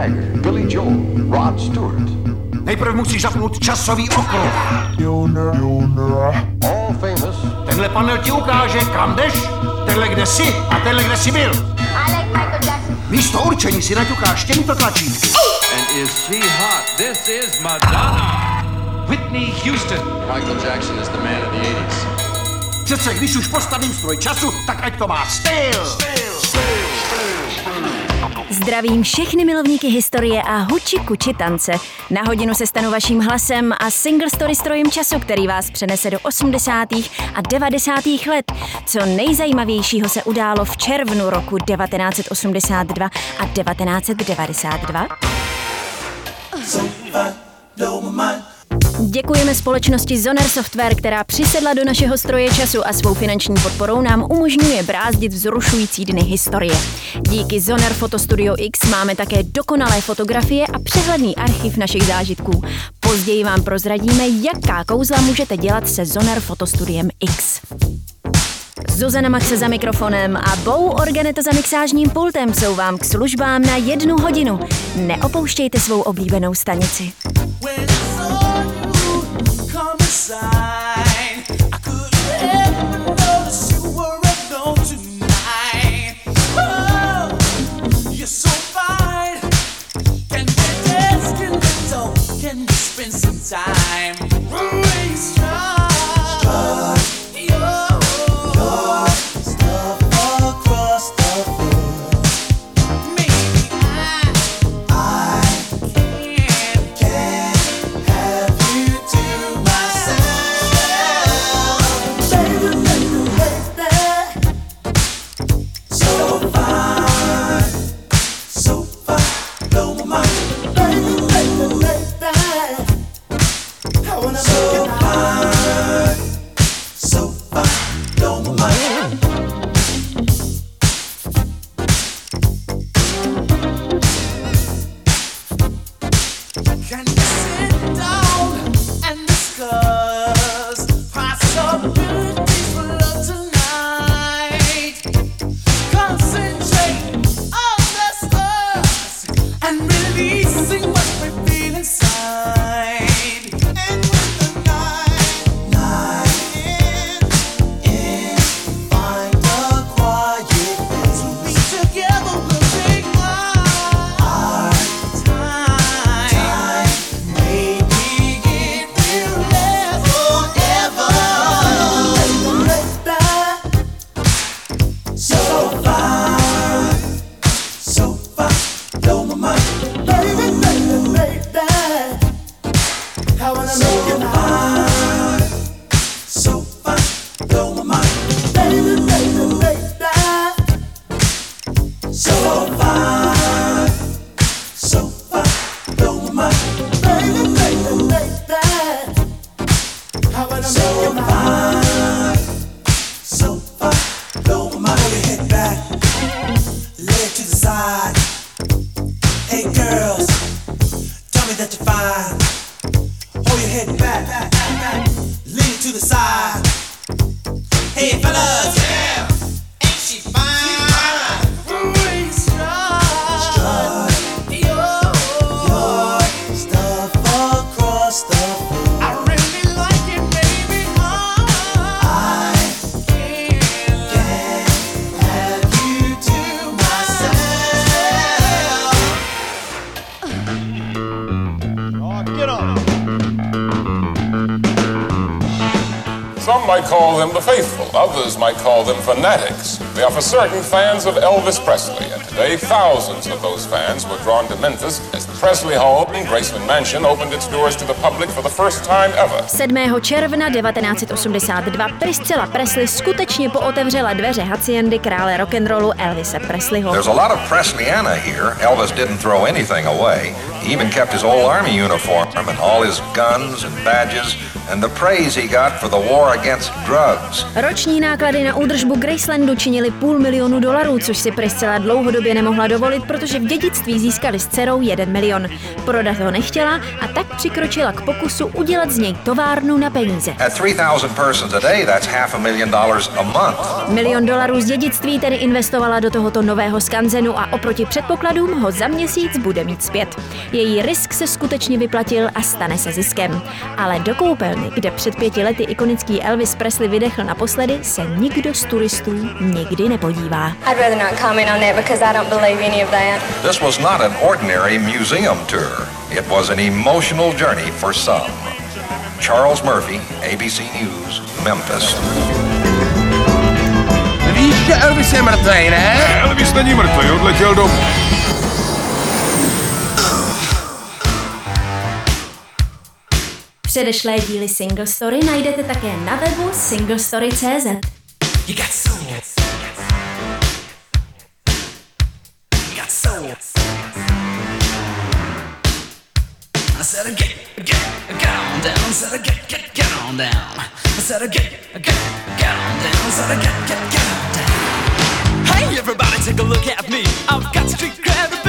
Jagger, Billy Joel, Rod Stewart. Nejprve musíš zapnout časový okruh. All famous. Tenhle panel ti ukáže, kam jdeš, tenhle kde jsi a tenhle kde jsi byl. I like Michael Jackson. Místo určení si naťukáš těmito tlačítky. And is she hot? This is Madonna. Whitney Houston. Michael Jackson is the man of the 80s. Přece když už postavím stroj času, tak ať to má styl. Zdravím všechny milovníky historie a huči kuči tance. Na hodinu se stanu vaším hlasem a single story strojem času, který vás přenese do 80. a 90. let. Co nejzajímavějšího se událo v červnu roku 1982 a 1992? Děkujeme společnosti Zoner Software, která přisedla do našeho stroje času a svou finanční podporou nám umožňuje brázdit vzrušující dny historie. Díky Zoner Fotostudio X máme také dokonalé fotografie a přehledný archiv našich zážitků. Později vám prozradíme, jaká kouzla můžete dělat se Zoner Fotostudiem X. Zuzana Maxe za mikrofonem a Bou Organeto za mixážním pultem jsou vám k službám na jednu hodinu. Neopouštějte svou oblíbenou stanici. inside. That you're. Hold your head back, lean to the side. Hey fellas, yeah, call them the faithful, others might call them fanatics. They are for certain fans of Elvis Presley, and today thousands of those fans were drawn to Memphis as the Presley home in Graceland Mansion opened its doors to the public for the first time ever. 7. června 1982 Priscilla Presley skutečně pootevřela dveře haciendy krále rock'n'rollu Elvise Presleyho. There's a lot of Presleyiana here. Elvis didn't throw anything away. He even kept his old army uniform and all his guns and badges and the praise he got for the war against drugs. Roční náklady na údržbu Gracelandu činily půl milionu dolarů, což si Priscilla dlouhodobě nemohla dovolit, protože v dědictví získali s dcerou jeden milion. Prodat ho nechtěla a tak přikročila k pokusu udělat z něj továrnu na peníze. At 3,000 persons a day, that's half a million dollars a month. Milion dolarů z dědictví tedy investovala do tohoto nového skanzenu a oproti předpokladům ho za měsíc bude mít zpět. Její risk se skutečně vyplatil a stane se ziskem. Ale do koupelny, kde před pěti lety ikonický Elvis Presley vydechl naposledy, se nikdo z turistů nikdy nepodívá. This was not an ordinary museum tour. It was an emotional journey for some. Charles Murphy, ABC News, Memphis. Víš, že Elvis je mrtvej, ne? Elvis není mrtvý, odletěl domů. Předešlé díly Single Story najdete také na webu singlestory.cz. You got. Hey everybody, take a look at me. I've got street credibility.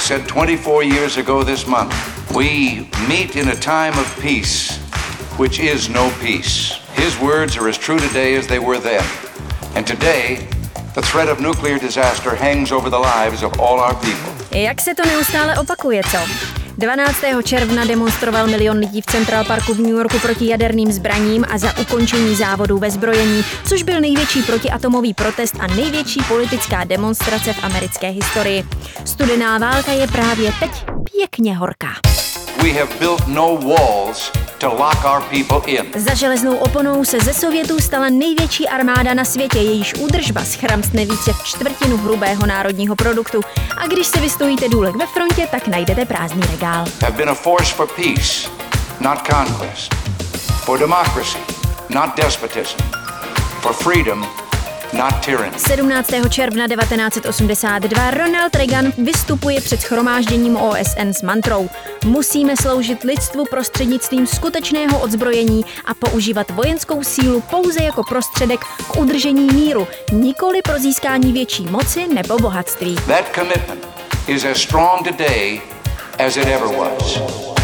Said 24 years ago this month, We meet in a time of peace, which is no peace. His words are as true today as they were then. And today, the threat of nuclear disaster hangs over the lives of all our people. Jak se to neustále opakuje, co? 12. června demonstroval milion lidí v Central Parku v New Yorku proti jaderným zbraním a za ukončení závodů ve zbrojení, což byl největší protiatomový protest a největší politická demonstrace v americké historii. Studená válka je právě teď pěkně horká. We have built no walls to lock our people in. Za železnou oponou se ze Sovětů stala největší armáda na světě, jejíž údržba schramstne více v čtvrtinu hrubého národního produktu. A když se vystojíte důlek ve frontě, tak najdete prázdný regál. Have been a force for peace, not conquest. For democracy, not despotism. For freedom, not tyranny. 17. června 1982 Ronald Reagan vystupuje před schromážděním OSN s mantrou Musíme sloužit lidstvu prostřednictvím skutečného odzbrojení a používat vojenskou sílu pouze jako prostředek k udržení míru, nikoli pro získání větší moci nebo bohatství. That commitment is as strong today as it ever was.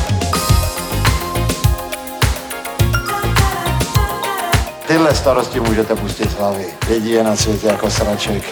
Tyhle starosti můžete pustit z hlavy. Lidi je na světě jako sraček.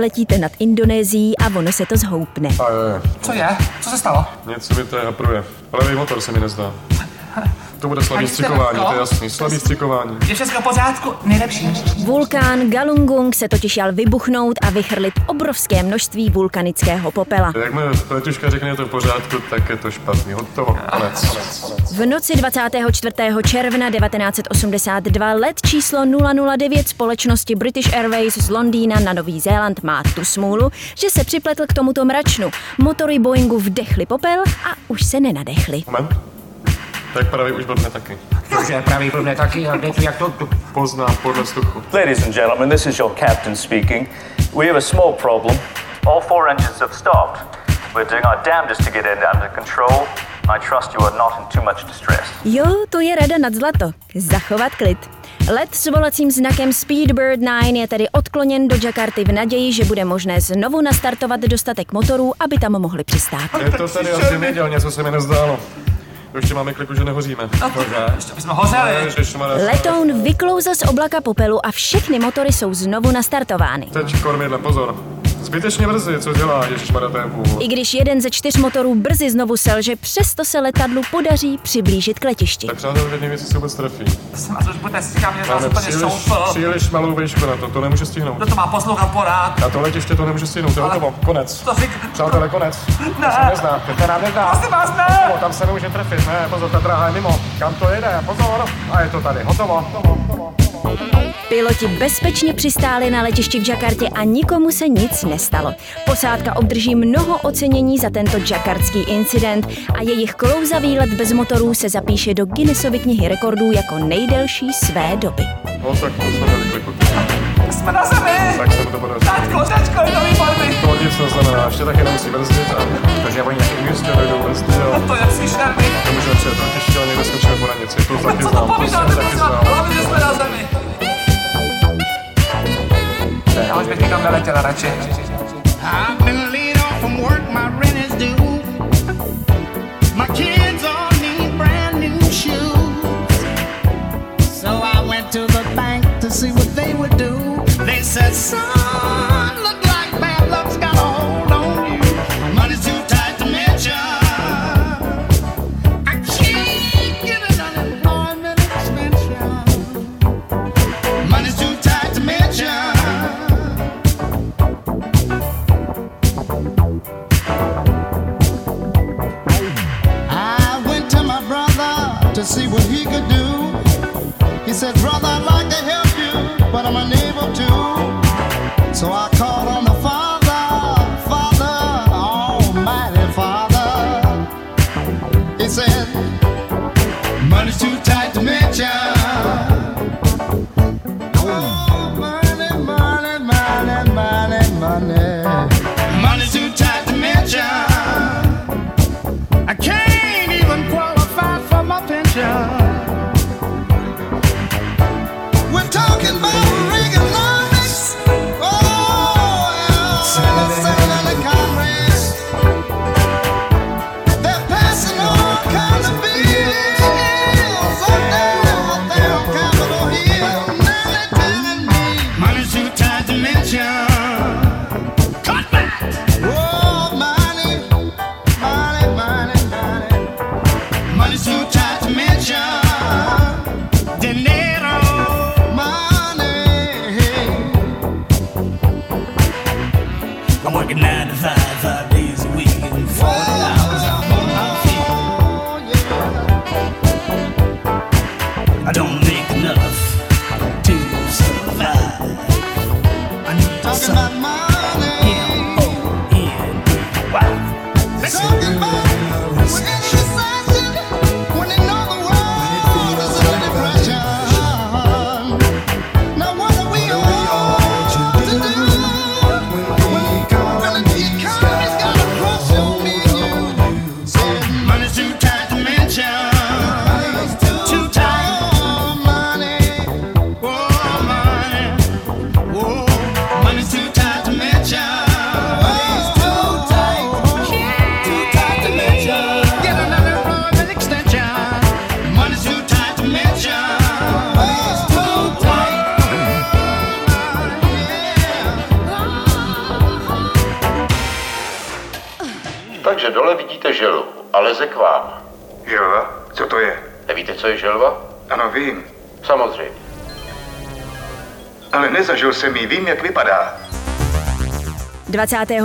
Letíte nad Indonésií a ono se to zhoupne. Co je? Co se stalo? Něco mi to hapruje, ale motor se mi nezdá. To bude slabý střikování, to je jasný. Slabý střikování. Je všechno v pořádku? Nejlepší. Vulkán Galunggung se totiž jal vybuchnout a vychrlit obrovské množství vulkanického popela. Jakmile Petuška řekne, že je to v pořádku, tak je to špatný. Hotovo, konec. V noci 24. června 1982 let číslo 009 společnosti British Airways z Londýna na Nový Zéland má tu smůlu, že se připletl k tomuto mračnu. Motory Boeingu vdechly popel a už se nenadechly. Moment. Tak pravý už blbne taky. Takže pravý blbne taky, a kde to, jak to, to Pozná podle sluchu. Ladies and gentlemen, this is your captain speaking. We have a small problem. All four engines have stopped. We're doing our damnedest to get it under control. I trust you are not in too much distress. Jo, to je rada nad zlato. Zachovat klid. Let s volacím znakem Speedbird 9 je tedy odkloněn do Jakarty v naději, že bude možné znovu nastartovat dostatek motorů, aby tam mohli přistát. Je to tady asi věděl, něco se mi nezdálo. Ještě máme kliku, že nehoříme. Ještě bychom hořeli. Letoun vyklouzl z oblaka popelu a všechny motory jsou znovu nastartovány. Teď kormidle, pozor. Zbytečně brzy, co dělá Ježišmarja, to je půl. I když jeden ze čtyř motorů brzy znovu selže, přesto se letadlu podaří přiblížit k letišti. Tak přátel, v jedné věci se vůbec trefí. Jsem vás už bude říkám, že vás úplně příliš, příliš malou výšku na to, to nemůže stihnout. Kdo to má poslouchat porád? Na to letiště to nemůže stihnout, to je hotovo, konec. To řík... Přátelé, konec. Ne. To se nezná, to se nám nezdá. Prosím vás, ne. Hotovo, tam se nemůže trefit, ne, pozor, ta dráha je mimo. Kam to jede, pozor. A je to tady, hotovo, hotovo, hotovo. Piloti bezpečně přistáli na letišti v Jakartě a nikomu se nic nestalo. Posádka obdrží mnoho ocenění za tento jakartský incident a jejich klouzavý let bez motorů se zapíše do Guinnessovy knihy rekordů jako nejdelší své doby. No tak to jsme. Jsme na zemi. Tak se mu to podařilo. Taťko, taťko, je to výborný. To nic neznamená, ještě taky nemusí brzdit a takže oni nějaký místě dojdou brzdy, jo. To je příšerný. To můžeme přijet těžké, ale někde skočíme po ranici, to taky Co to znám, to jsem taky znám. Hlavně, že jsme na zemi. Já už bych nikam neletěla radši. I've been laid off from work, my they would do. They said, son, vím, jak vypadá. 25.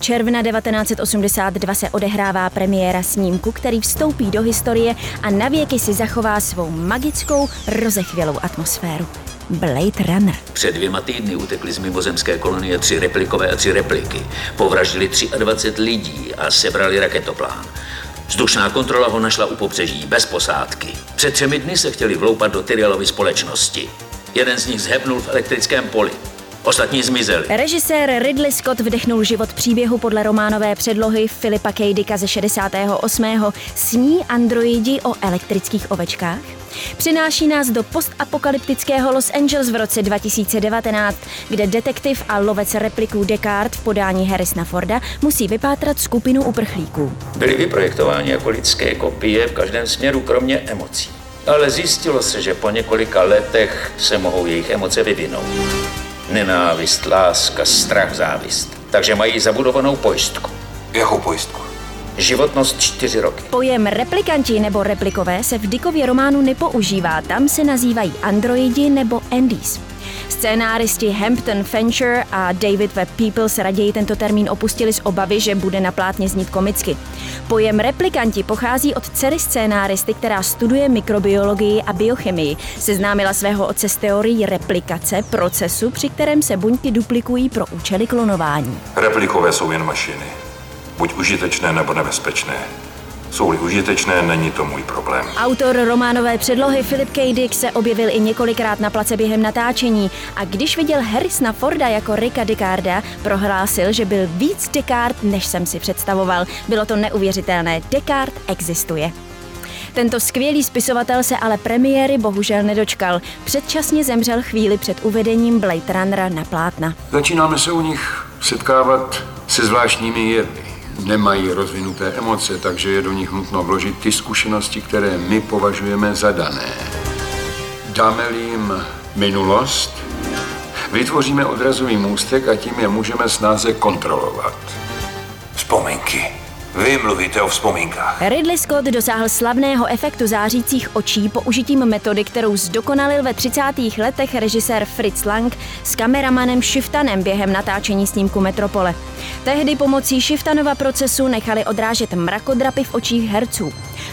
června 1982 se odehrává premiéra snímku, který vstoupí do historie a navěky si zachová svou magickou, rozechvělou atmosféru. Blade Runner. Před dvěma týdny utekli z mimozemské kolonie tři replikové a tři repliky. Povraždili 23 lidí a sebrali raketoplán. Vzdušná kontrola ho našla u pobřeží, bez posádky. Před třemi dny se chtěli vloupat do Tyrielovy společnosti. Jeden z nich zhebnul v elektrickém poli. Ostatní zmizeli. Režisér Ridley Scott vdechnul život příběhu podle románové předlohy Filipa K. Dicka ze 68. Sní androidi o elektrických ovečkách? Přináší nás do postapokalyptického Los Angeles v roce 2019, kde detektiv a lovec repliků Descartes v podání Harrisona Forda musí vypátrat skupinu uprchlíků. Byli vyprojektováni jako lidské kopie v každém směru, kromě emocí. Ale zjistilo se, že po několika letech se mohou jejich emoce vyvinout. Nenávist, láska, strach, závist. Takže mají zabudovanou pojistku. Jakou pojistku? Životnost čtyři roky. Pojem replikanti nebo replikové se v Dickově románu nepoužívá, tam se nazývají androidi nebo Andes. Scénáristi Hampton Fancher a David Webb People se raději tento termín opustili z obavy, že bude na plátně znít komicky. Pojem replikanti pochází od dcery scénáristy, která studuje mikrobiologii a biochemii. Seznámila svého otce s teorií replikace, procesu, při kterém se buňky duplikují pro účely klonování. Replikové jsou jen mašiny. Buď užitečné nebo nebezpečné. Jsou-li užitečné, není to můj problém. Autor románové předlohy Philip K. Dick se objevil i několikrát na place během natáčení a když viděl Harrisona Forda jako Ricka Decarda, prohlásil, že byl víc Descartes, než jsem si představoval. Bylo to neuvěřitelné. Descartes existuje. Tento skvělý spisovatel se ale premiéry bohužel nedočkal. Předčasně zemřel chvíli před uvedením Blade Runnera na plátna. Začínáme se u nich setkávat se zvláštními jevy. Nemají rozvinuté emoce, takže je do nich nutno vložit ty zkušenosti, které my považujeme za dané. Dáme-li jim minulost, vytvoříme odrazový můstek a tím je můžeme snáze kontrolovat. Vzpomínky. Vy mluvíte o vzpomínkách. Ridley Scott dosáhl slavného efektu zářících očí použitím metody, kterou zdokonalil ve 30. letech režisér Fritz Lang s kameramanem Shiftanem během natáčení snímku Metropole. Tehdy pomocí Shiftanova procesu nechali odrážet mrakodrapy v očích herců.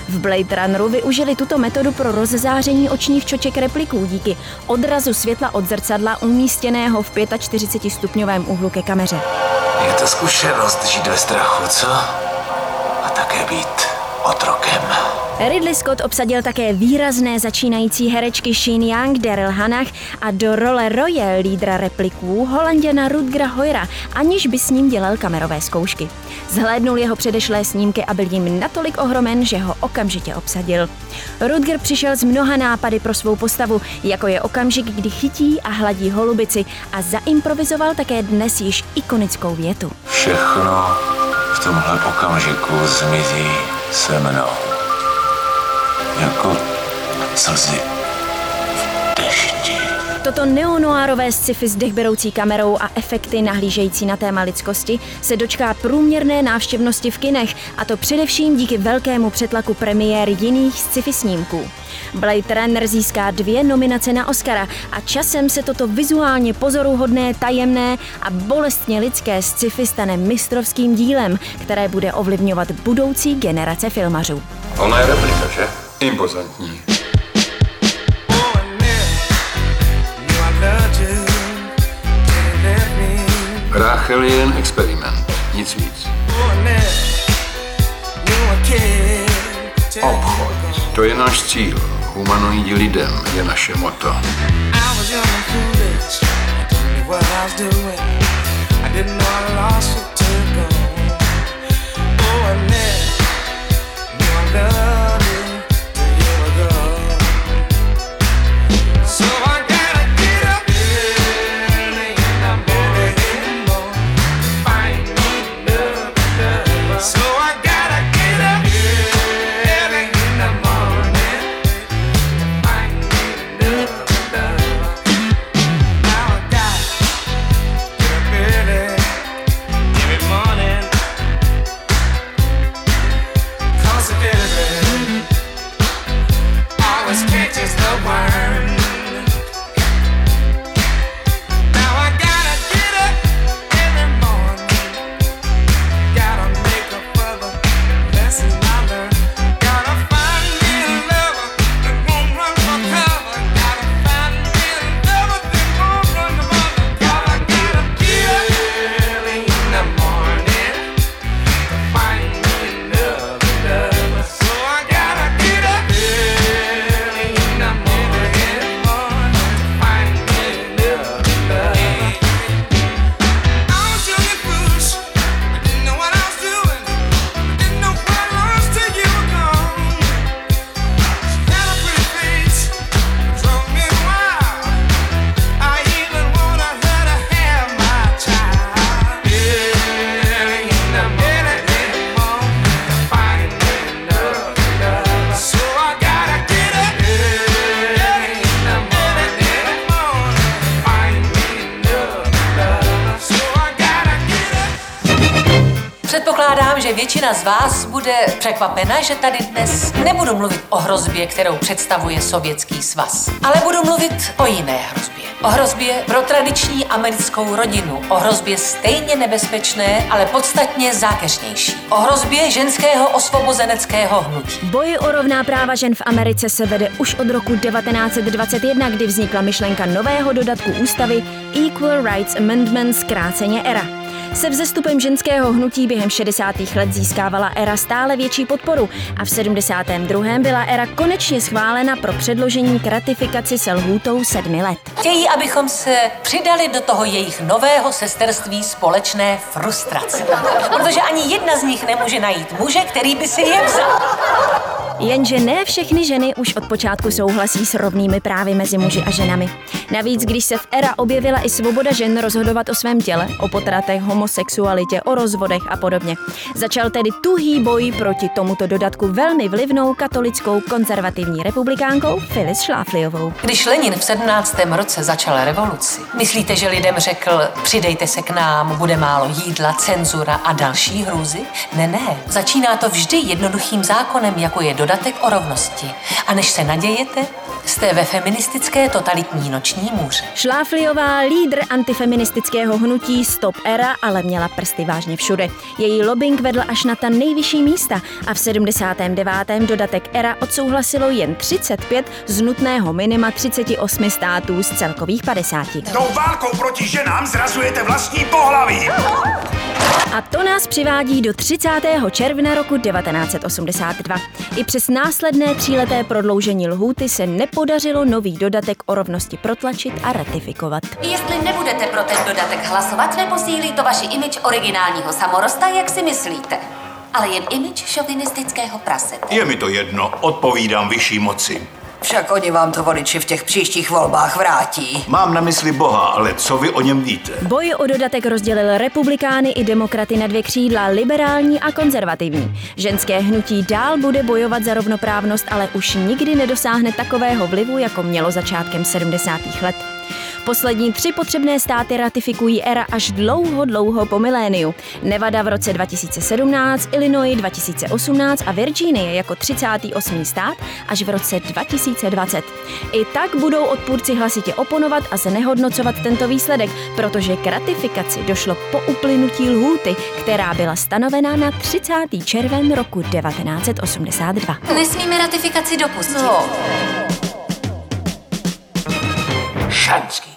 V Blade Runneru využili tuto metodu pro rozzáření očních čoček repliků díky odrazu světla od zrcadla umístěného v 45 stupňovém úhlu ke kameře. Je to zkušenost žít ve strachu, co? Také být otrokem. Ridley Scott obsadil také výrazné začínající herečky Shane Young, Daryl Hannah a do role Roye, lídra repliků, holanděna Rudgra Hoyra, aniž by s ním dělal kamerové zkoušky. Zhlédnul jeho předešlé snímky a byl jim natolik ohromen, že ho okamžitě obsadil. Rudger přišel s mnoha nápady pro svou postavu, jako je okamžik, kdy chytí a hladí holubici a zaimprovizoval také dnes již ikonickou větu. Všechno v tomhle okamžiku zmizí se mnou. Jako slzy v dešti. Toto neonoárové sci-fi s dechberoucí kamerou a efekty nahlížející na téma lidskosti se dočká průměrné návštěvnosti v kinech, a to především díky velkému přetlaku premiér jiných sci-fi snímků. Blade Runner získá dvě nominace na Oscara a časem se toto vizuálně pozoruhodné, tajemné a bolestně lidské sci-fi stane mistrovským dílem, které bude ovlivňovat budoucí generace filmařů. Ona je replika, že? Impozantní. Rachel je jen experiment, nic víc. Obchod, to je náš cíl. Humanoidi lidem je naše moto. I didn't know I lost z vás bude překvapena, že tady dnes nebudu mluvit o hrozbě, kterou představuje Sovětský svaz, ale budu mluvit o jiné hrozbě. O hrozbě pro tradiční americkou rodinu. O hrozbě stejně nebezpečné, ale podstatně zákeřnější. O hrozbě ženského osvobozeneckého hnutí. Boj o rovná práva žen v Americe se vede už od roku 1921, kdy vznikla myšlenka nového dodatku ústavy Equal Rights Amendment, zkráceně ERA. Se vzestupem ženského hnutí během 60. let získávala ERA stále větší podporu a v 72. byla ERA konečně schválena pro předložení k ratifikaci se lhůtou sedmi let. Chtějí, abychom se přidali do toho jejich nového sesterství společné frustrace. Protože ani jedna z nich nemůže najít muže, který by si je vzal. Jenže ne všechny ženy už od počátku souhlasí s rovnými právy mezi muži a ženami. Navíc, když se v ERA objevila i svoboda žen rozhodovat o svém těle, o potratech, homosexualitě, o rozvodech a podobně. Začal tedy tuhý boj proti tomuto dodatku velmi vlivnou katolickou konzervativní republikánkou Phyllis Šláfliovou. Když Lenin v 17. roce začal revoluci, myslíte, že lidem řekl, přidejte se k nám, bude málo jídla, cenzura a další hrůzy? Ne, ne. Začíná to vždy jednoduchým zákonem, jako je dodatek o rovnosti. A než se nadějete, jste ve feministické totalitní noční můře. Šláfliová, lídr antifeministického hnutí Stop Era, ale měla prsty vážně všude. Její lobbying vedl až na ta nejvyšší místa a v 79. dodatek Era odsouhlasilo jen 35 z nutného minima 38 států z celkových 50. Tou válkou proti ženám zrazujete vlastní pohlaví. A to nás přivádí do 30. června roku 1982. I přes následné tříleté prodloužení lhůty se nepodařilo nový dodatek o rovnosti protlačit a ratifikovat. Jestli nebudete pro ten dodatek hlasovat, neposílí to vaši imič originálního samorosta, jak si myslíte. Ale jen imič šovinistického prasete. Je mi to jedno, odpovídám vyšší moci. Však oni vám to voliči v těch příštích volbách vrátí. Mám na mysli Boha, ale co vy o něm víte? Boj o dodatek rozdělil republikány i demokraty na dvě křídla, liberální a konzervativní. Ženské hnutí dál bude bojovat za rovnoprávnost, ale už nikdy nedosáhne takového vlivu, jako mělo začátkem 70. let. Poslední tři potřebné státy ratifikují ERA až dlouho, dlouho po miléniu. Nevada v roce 2017, Illinois 2018 a Virginie jako 38. stát až v roce 2020. I tak budou odpůrci hlasitě oponovat a znehodnocovat tento výsledek, protože k ratifikaci došlo po uplynutí lhůty, která byla stanovená na 30. červen roku 1982. Nesmíme ratifikaci dopustit. No. Szansky.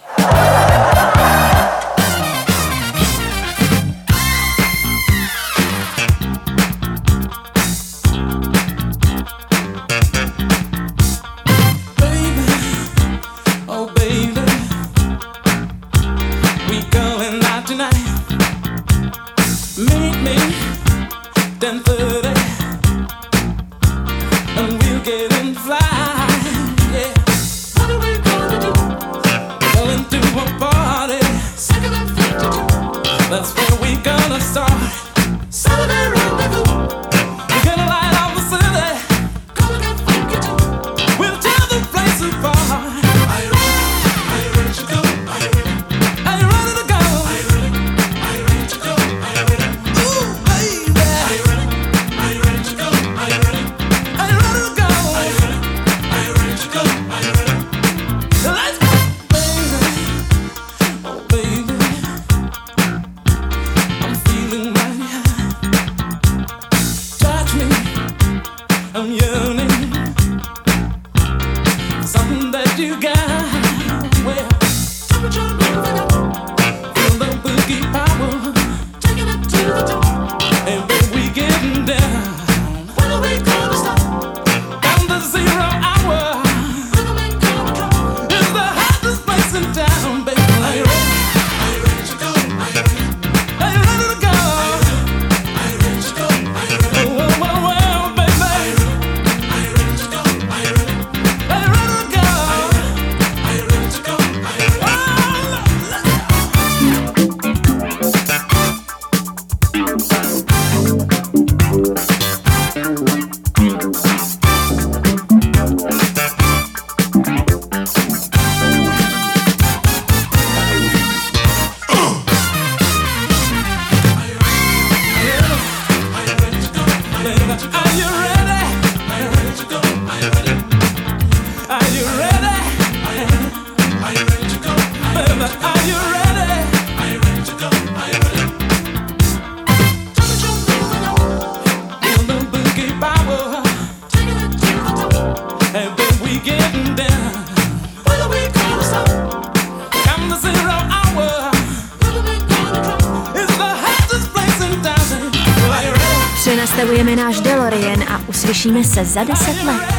Uslyšíme se za 10 let.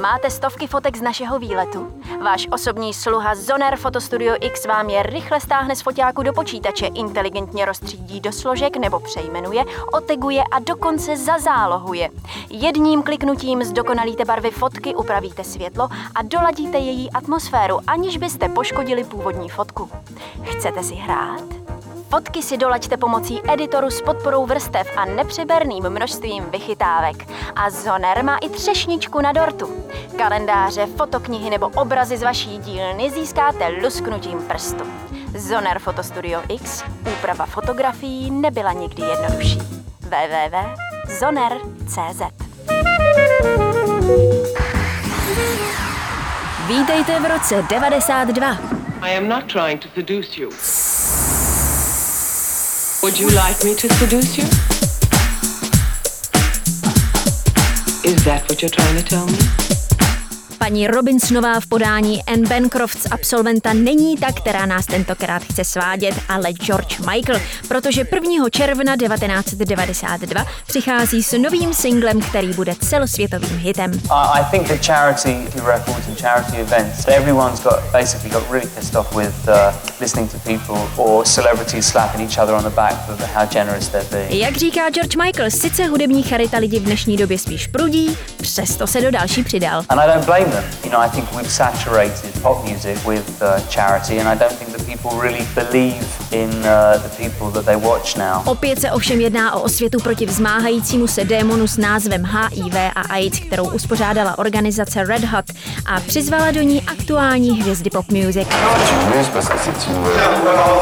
Máte stovky fotek z našeho výletu? Váš osobní sluha Zoner Fotostudio X vám je rychle stáhne z foťáku do počítače, inteligentně rozstřídí do složek nebo přejmenuje, oteguje a dokonce zazálohuje. Jedním kliknutím zdokonalíte barvy fotky, upravíte světlo a doladíte její atmosféru, aniž byste poškodili původní fotku. Chcete si hrát? Fotky si dolaďte pomocí editoru s podporou vrstev a nepřeberným množstvím vychytávek. A Zoner má i třešničku na dortu. Kalendáře, fotoknihy nebo obrazy z vaší dílny získáte lusknutím prstu. Zoner Fotostudio X, úprava fotografií nebyla nikdy jednodušší. www.zoner.cz Vítejte v roce 92. I am not trying to seduce you. Would you like me to seduce you? Is that what you're trying to tell me? Paní Robinsonová v podání Anne Bancroft z absolventa není ta, která nás tentokrát chce svádět, ale George Michael, protože 1. června 1992 přichází s novým singlem, který bude celosvětovým hitem. I think that charity records and charity events, everyone's got basically got really pissed off with uh, listening to people or celebrities slapping each other on the back for how generous they're being. Jak říká George Michael, sice hudební charita lidi v dnešní době spíš prudí, přesto se do další přidal. And I don't blame them. You know, I think we've saturated pop music with uh, charity, and I don't think that people really believe in uh, the people that they watch now. Opět se ovšem jedná o osvětu proti vzmáhajícímu se démonu s názvem HIV a AIDS, kterou uspořádala organizace Red Hot a přizvala do ní aktuální hvězdy pop music. Une,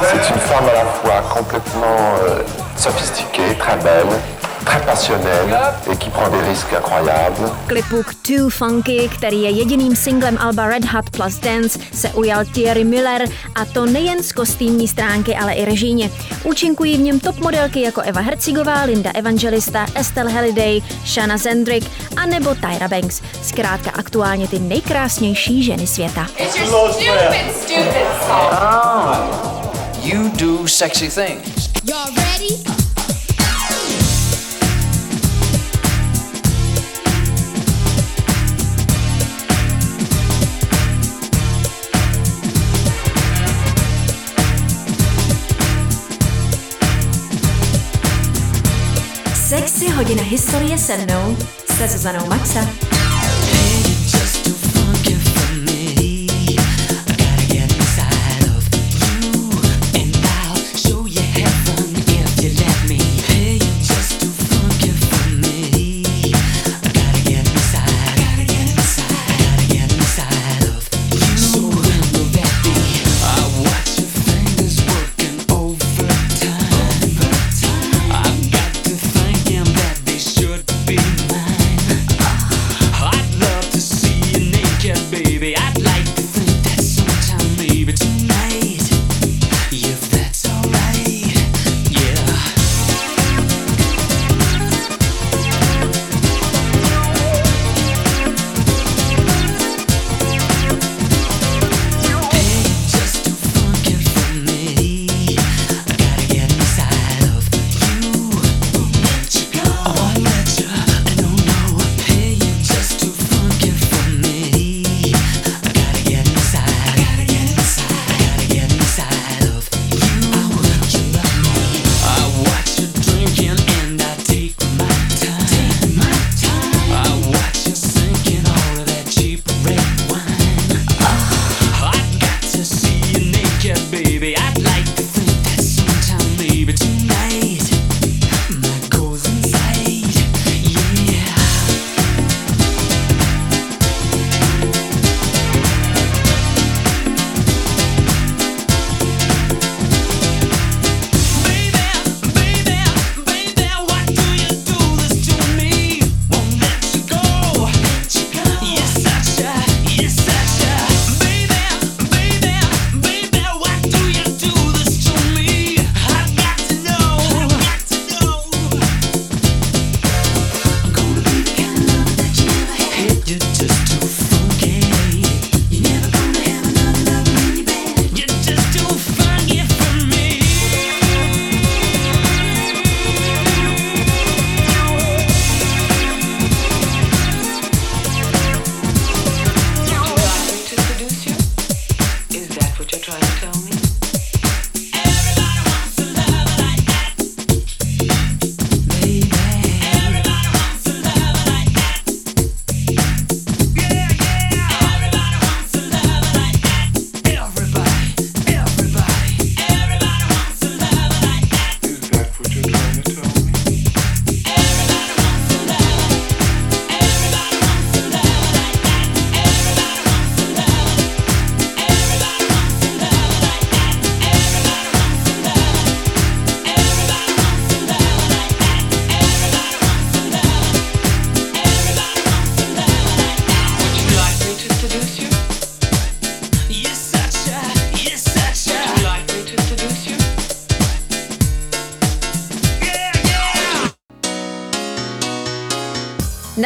c'est une femme à la fois complètement euh, sophistiquée, très belle, très passionnelle et qui prend des risques incroyables. Klipu k Too Funky, který je jediným singlem Alba Red Hot plus Dance, se ujal Thierry Miller a to nejen z kostýmní stránky, ale i režijně. Účinkují v něm top modelky jako Eva Hercigová, Linda Evangelista, Estelle Halliday, Shanna Zendrick a nebo Tyra Banks. Zkrátka aktuálně ty nejkrásnější ženy světa. It's your stupid, stupid song. You do sexy things. Y'all ready? Hodina historie se mnou, se Zuzanou Maxa.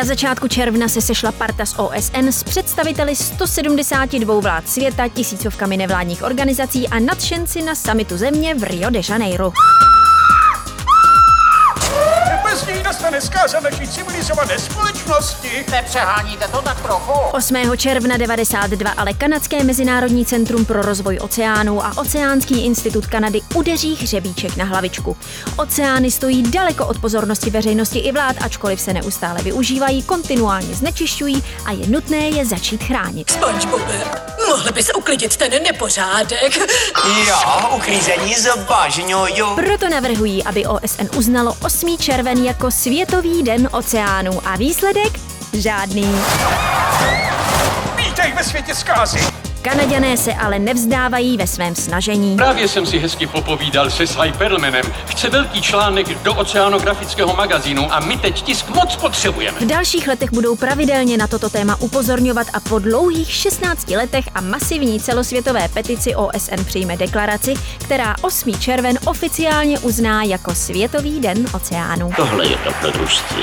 Začátku června se sešla parta z OSN s představiteli 172 vlád světa, tisícovkami nevládních organizací a nadšenci na samitu země v Rio de Janeiro. Zkáza naší civilizované společnosti. Nepřeháníte to tak trochu? 8. června 92 ale Kanadské mezinárodní centrum pro rozvoj oceánů a Oceánský institut Kanady udeří hřebíček na hlavičku. Oceány stojí daleko od pozornosti veřejnosti i vlád, ačkoliv se neustále využívají, kontinuálně znečišťují a je nutné je začít chránit. SpongeBobe, mohli bys uklidit ten nepořádek? Jo, uklízení zbožňuju. Proto navrhují, aby OSN uznalo 8. červen jako Světový den oceánů a výsledek? Žádný. Vítej ve světě zkázy. Kanaďané se ale nevzdávají ve svém snažení. Právě jsem si hezky popovídal se Sly Perlmanem. Chce velký článek do oceanografického magazínu a my teď tisk moc potřebujeme. V dalších letech budou pravidelně na toto téma upozorňovat a po dlouhých 16 letech a masivní celosvětové petici OSN přijme deklaraci, která 8. červen oficiálně uzná jako Světový den oceánů. Tohle je to dobrodružství.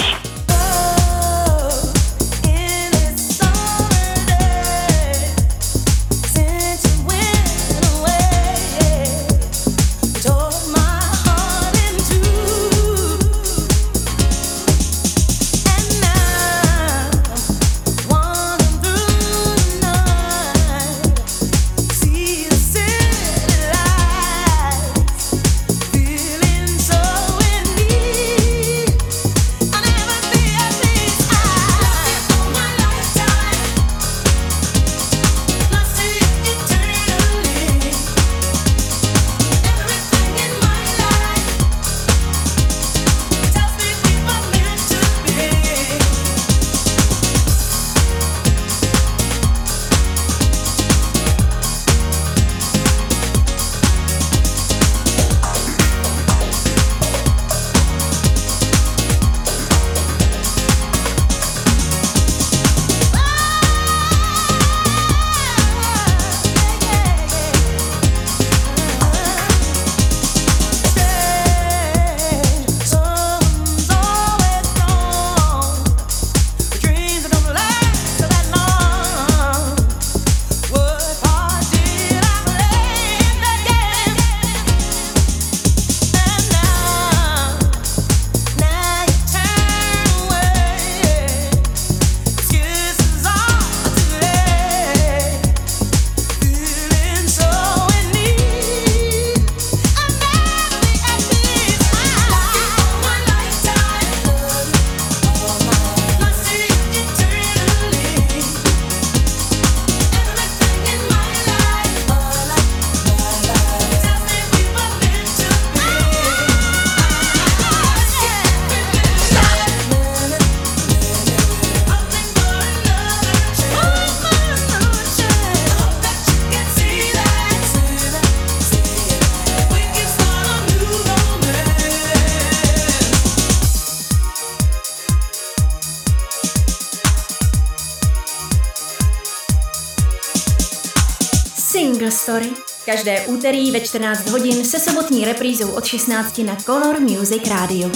Každé úterý ve 14 hodin se sobotní reprízou od 16 na Color Music Radio.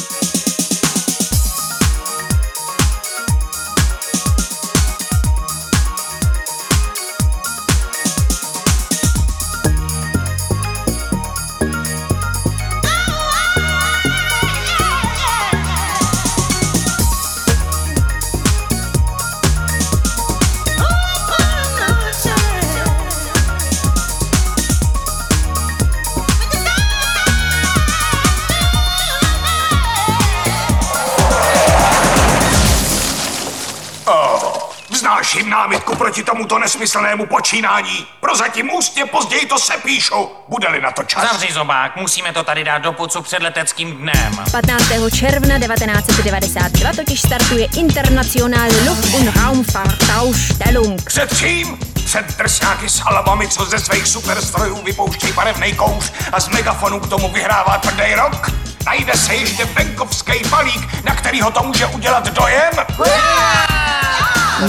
Nesmyslnému počínání. Prozatím ústně později to se píšu. Bude-li na to čas. Zavři zobák, musíme to tady dát do pucu před leteckým dnem. 15. června 1992 totiž startuje Internationale Luft- und Raumfahrtausstellung. Před čím? Před drsňáky s halavami, co ze svých superstrojů vypouštějí barevnej kouř a z megafonu k tomu vyhrává tvrdý rok? Najde se ještě venkovský balík, na kterýho to může udělat dojem?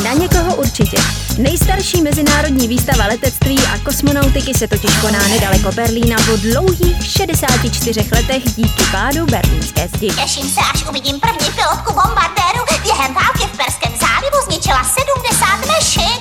Na někoho určitě. Nejstarší mezinárodní výstava letectví a kosmonautiky se totiž koná nedaleko Berlína po dlouhých 64 letech díky pádu berlínské zdi. Těším se, až uvidím první pilotku bombardéru během války v Perském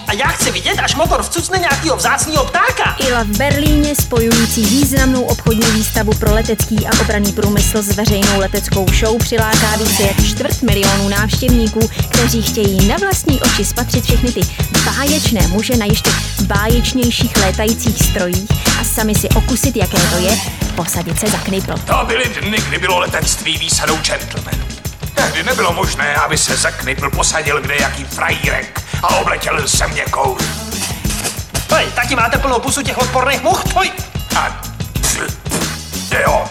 A já chci vidět, až motor vcucne nějakýho vzácného ptáka. Ila v Berlíně spojující významnou obchodní výstavu pro letecký a obraný průmysl s veřejnou leteckou show přiláká více jak čtvrt milionu návštěvníků, kteří chtějí na vlastní oči spatřit všechny ty báječné muže na ještě báječnějších létajících strojích a sami si okusit, jaké to je, posadit se za knipl. To byly dny, kdy bylo letectví výsadou gentlemanů. Tehdy nebylo možné, aby se za knipl posadil kde jaký frajírek a obletěl země kouli. Hej, taky máte plnou pusu těch odporných much? Hoj. A jo,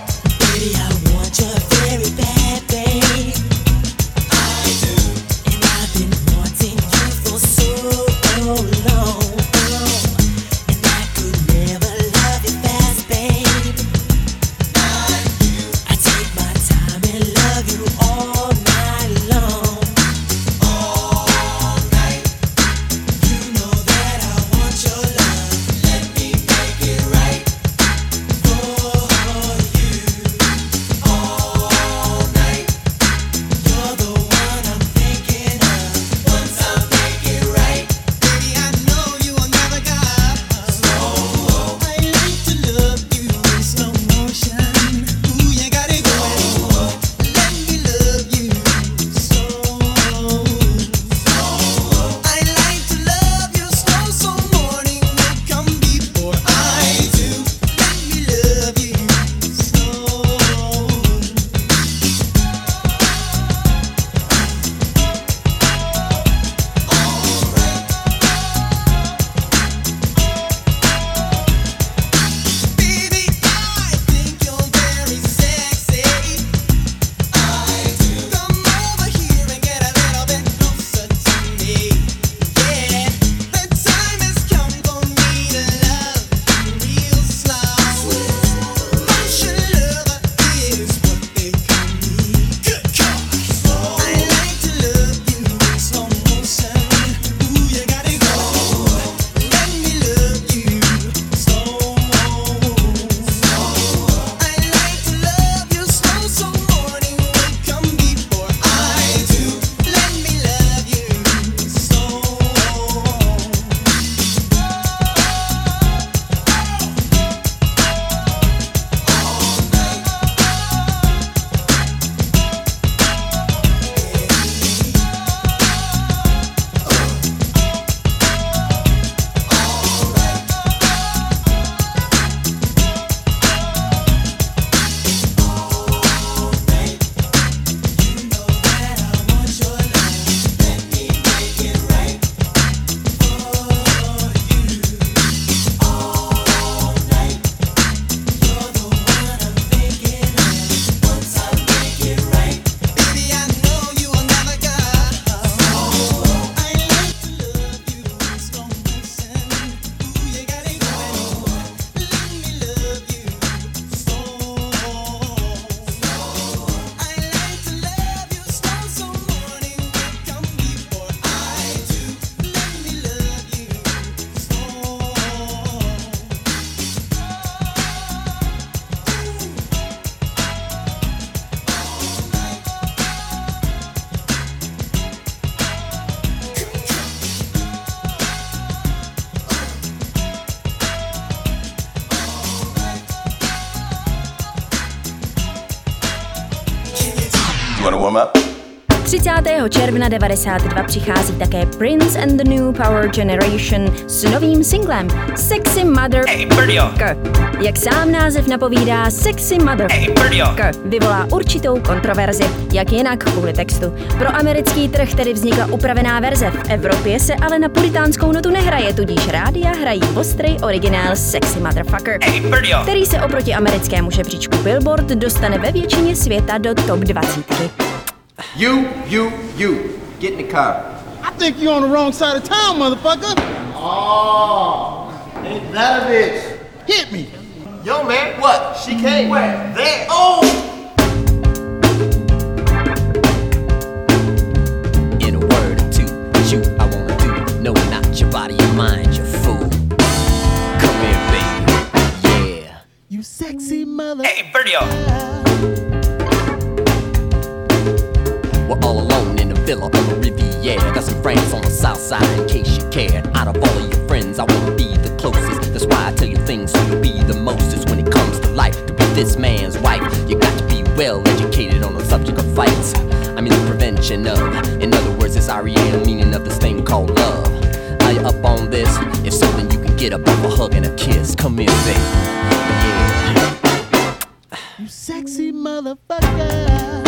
června 92 přichází také Prince and the New Power Generation s novým singlem Sexy Mother K. Jak sám název napovídá, Sexy Mother K. vyvolá určitou kontroverzi, jak jinak kvůli textu. Pro americký trh tedy vznikla upravená verze, v Evropě se ale na puritánskou notu nehraje, tudíž rádia hrají ostrý originál Sexy Motherfucker, který se oproti americkému žebříčku Billboard dostane ve většině světa do top 20. You, you, you. Get in the car. I think you're on the wrong side of town, motherfucker. Oh, ain't that a bitch? Hit me. Yo, man, what? She came. Mm. Where? There. Oh! In a word or two, shoot, I wanna do. No, not your body, your mind, you fool. Come here, baby. Yeah. You sexy mother. Hey, Birdio. We're all alone in a villa on the Riviera. Got some friends on the south side in case you cared. Out of all of your friends, I wanna be the closest. That's why I tell you things so you'll be the mostest when it comes to life. To be this man's wife, you got to be well educated on the subject of fights. I mean the prevention of. In other words, it's REM meaning of this thing called love. Are you up on this? If so, then you can get up off a hug and a kiss. Come here, baby. You sexy motherfucker.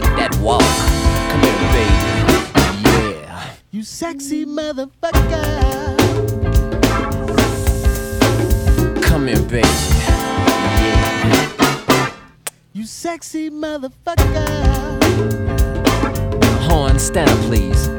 take that walk. Come here, baby. Yeah. You sexy motherfucker. Come here, baby. Yeah. You sexy motherfucker. Horn, stand up, please.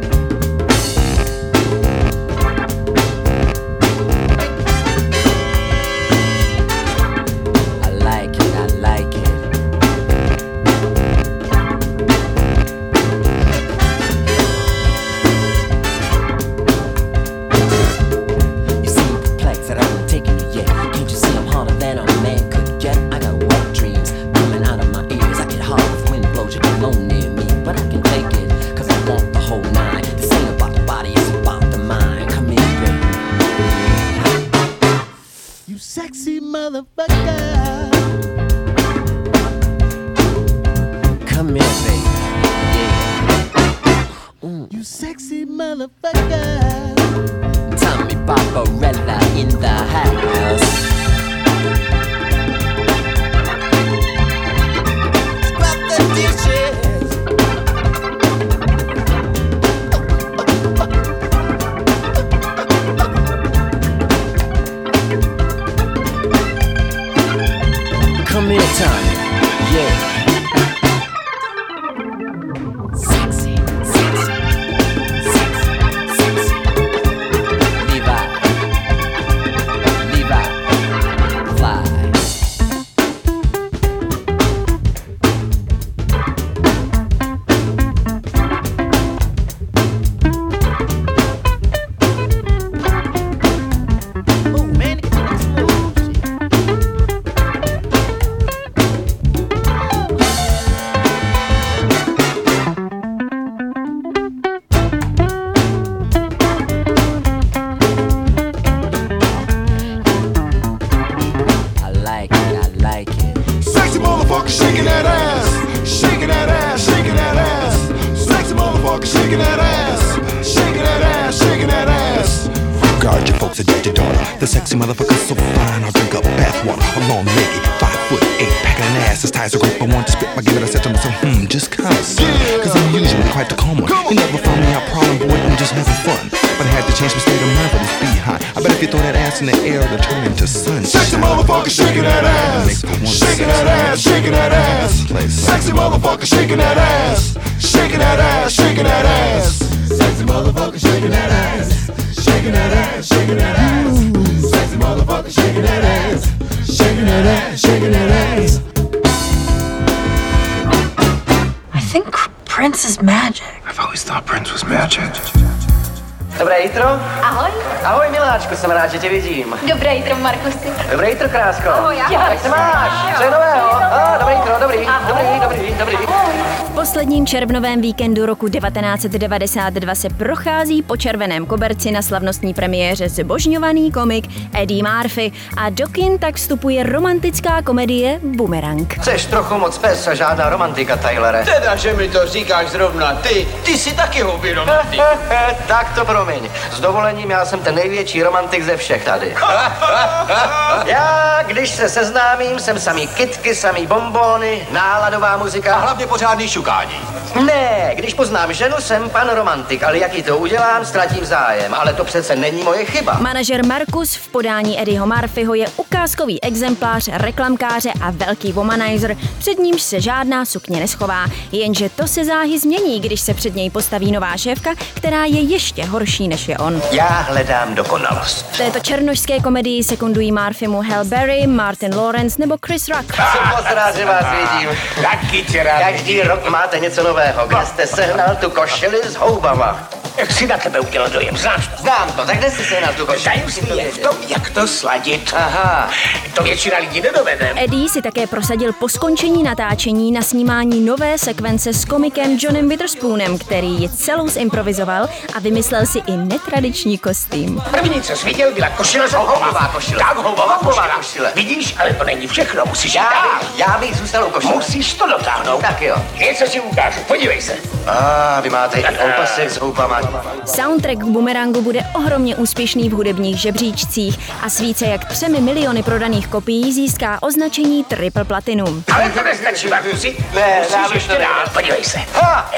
Červnovém víkendu roku 1992 se prochází po červeném koberci na slavnostní premiéře zbožňovaný komik Eddie Murphy a do kin tak vstupuje romantická komedie Boomerang. Chceš trochu moc pes a žádná romantika, Tylere. Teda, že mi to říkáš zrovna ty. Ty jsi taky hobby romantik. tak to promiň. S dovolením já jsem ten největší romantik ze všech tady. já, když se seznámím, jsem samý kitky, samý bombóny, náladová muzika. A hlavně pořádný ukádějí. Ne, když poznám ženu, jsem pan romantik, ale jak ji to udělám, ztratím zájem. Ale to přece není moje chyba. Manažer Markus v podání Eddieho Murphyho je ukázkový exemplář reklamkáře a velký womanizer, před nímž se žádná sukně neschová. Jenže to se záhy změní, když se před něj postaví nová šéfka, která je ještě horší než je on. Já hledám dokonalost. V této černošské komedii sekundují Murphymu Hal Berry, Martin Lawrence nebo Chris Rock. Jsem moc rád, že vás vidím. Taky tě rád Každý rok máte něco nového. Kde jste sehnal tu košili s houbama? Jak si na tebe udělal dojem, znáš to? Znám to, tak kde jsi sehnal tu košili? Tajemství je v tom, jak to sladit. Aha. To většina lidí nedovede. Eddie si také prosadil po skončení natáčení na snímání nové sekvence s komikem Johnem Witherspoonem, který ji celou zimprovizoval a vymyslel si i netradiční kostým. První, co jsi viděl, byla košile s Houbová košile. Tak, houbová košile. košile. Vidíš, ale to není všechno, musíš Já, dál. já bych zůstal u košile. Musíš to dotáhnout. Tak jo. Něco si ukážu, podívej se. A vy máte i opasek s houbama. Soundtrack k Boomerangu bude ohromně úspěšný v hudebních žebříčcích a s více jak třemi miliony prodaných kopií získá označení Triple Platinum. Ale to nestačí, Markusi. Ne, dám Musíš ještě to dál, podívej se. Ha!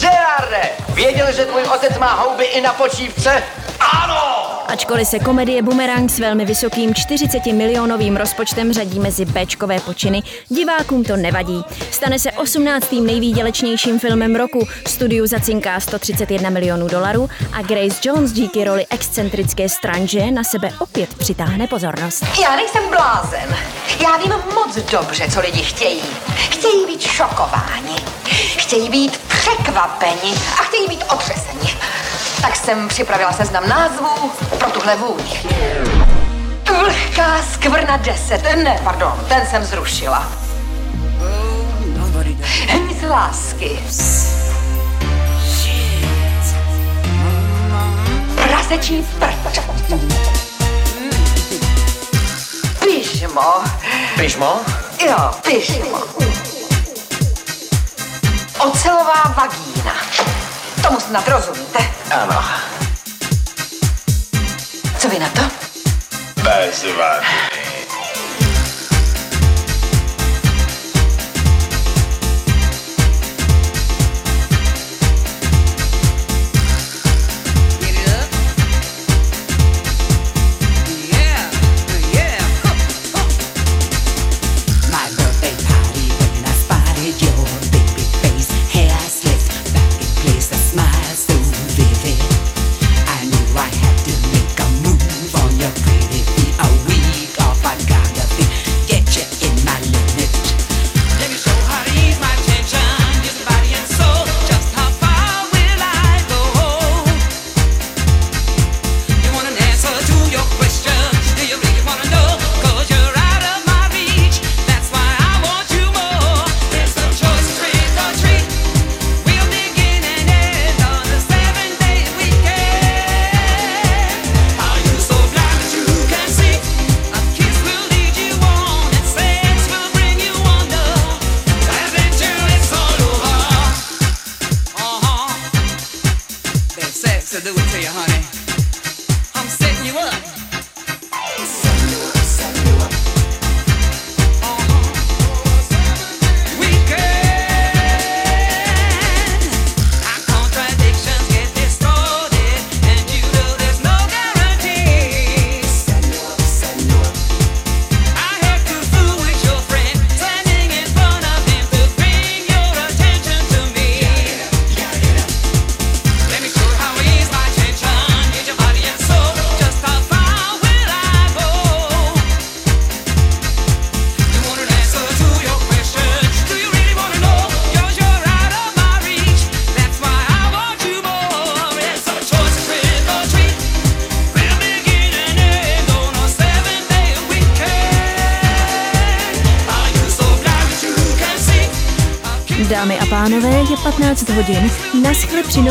Gerarde, věděl, že tvůj otec má houby i na počívce? Ano! Ačkoliv se komedie Boomerang s velmi vysokým 40 milionovým rozpočtem řadí mezi Bčkové počiny, divákům to nevadí. Stane se 18. nejvýdělečnějším filmem roku, studiu zacinká 131 milionů dolarů a Grace Jones díky roli excentrické stranže na sebe opět přitáhne pozornost. Já nejsem blázen. Já vím moc dobře, co lidi chtějí. Chtějí být šokováni. Chtějí být překvapeni a chtějí být otřeseni. Tak jsem připravila seznam názvů pro tuhle vůň. Vlhká skvrna 10. Ne, pardon, ten jsem zrušila. Hmyz lásky. Prasečí prd. Pyžmo. Pyžmo? Jo, pyžmo. Ocelová vagína. Tomu snad rozumíte. Ano. Co vy na to? Bezvadný. My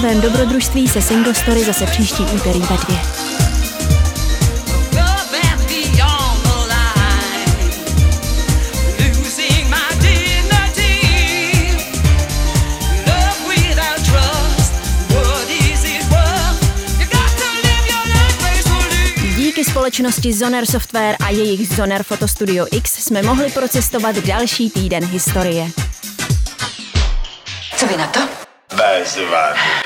novém dobrodružství se Single Story zase příští úterý ve dvě. Díky společnosti Zoner Software a jejich Zoner Fotostudio X jsme mohli procestovat další týden historie. Co vy na to? Bezvadný.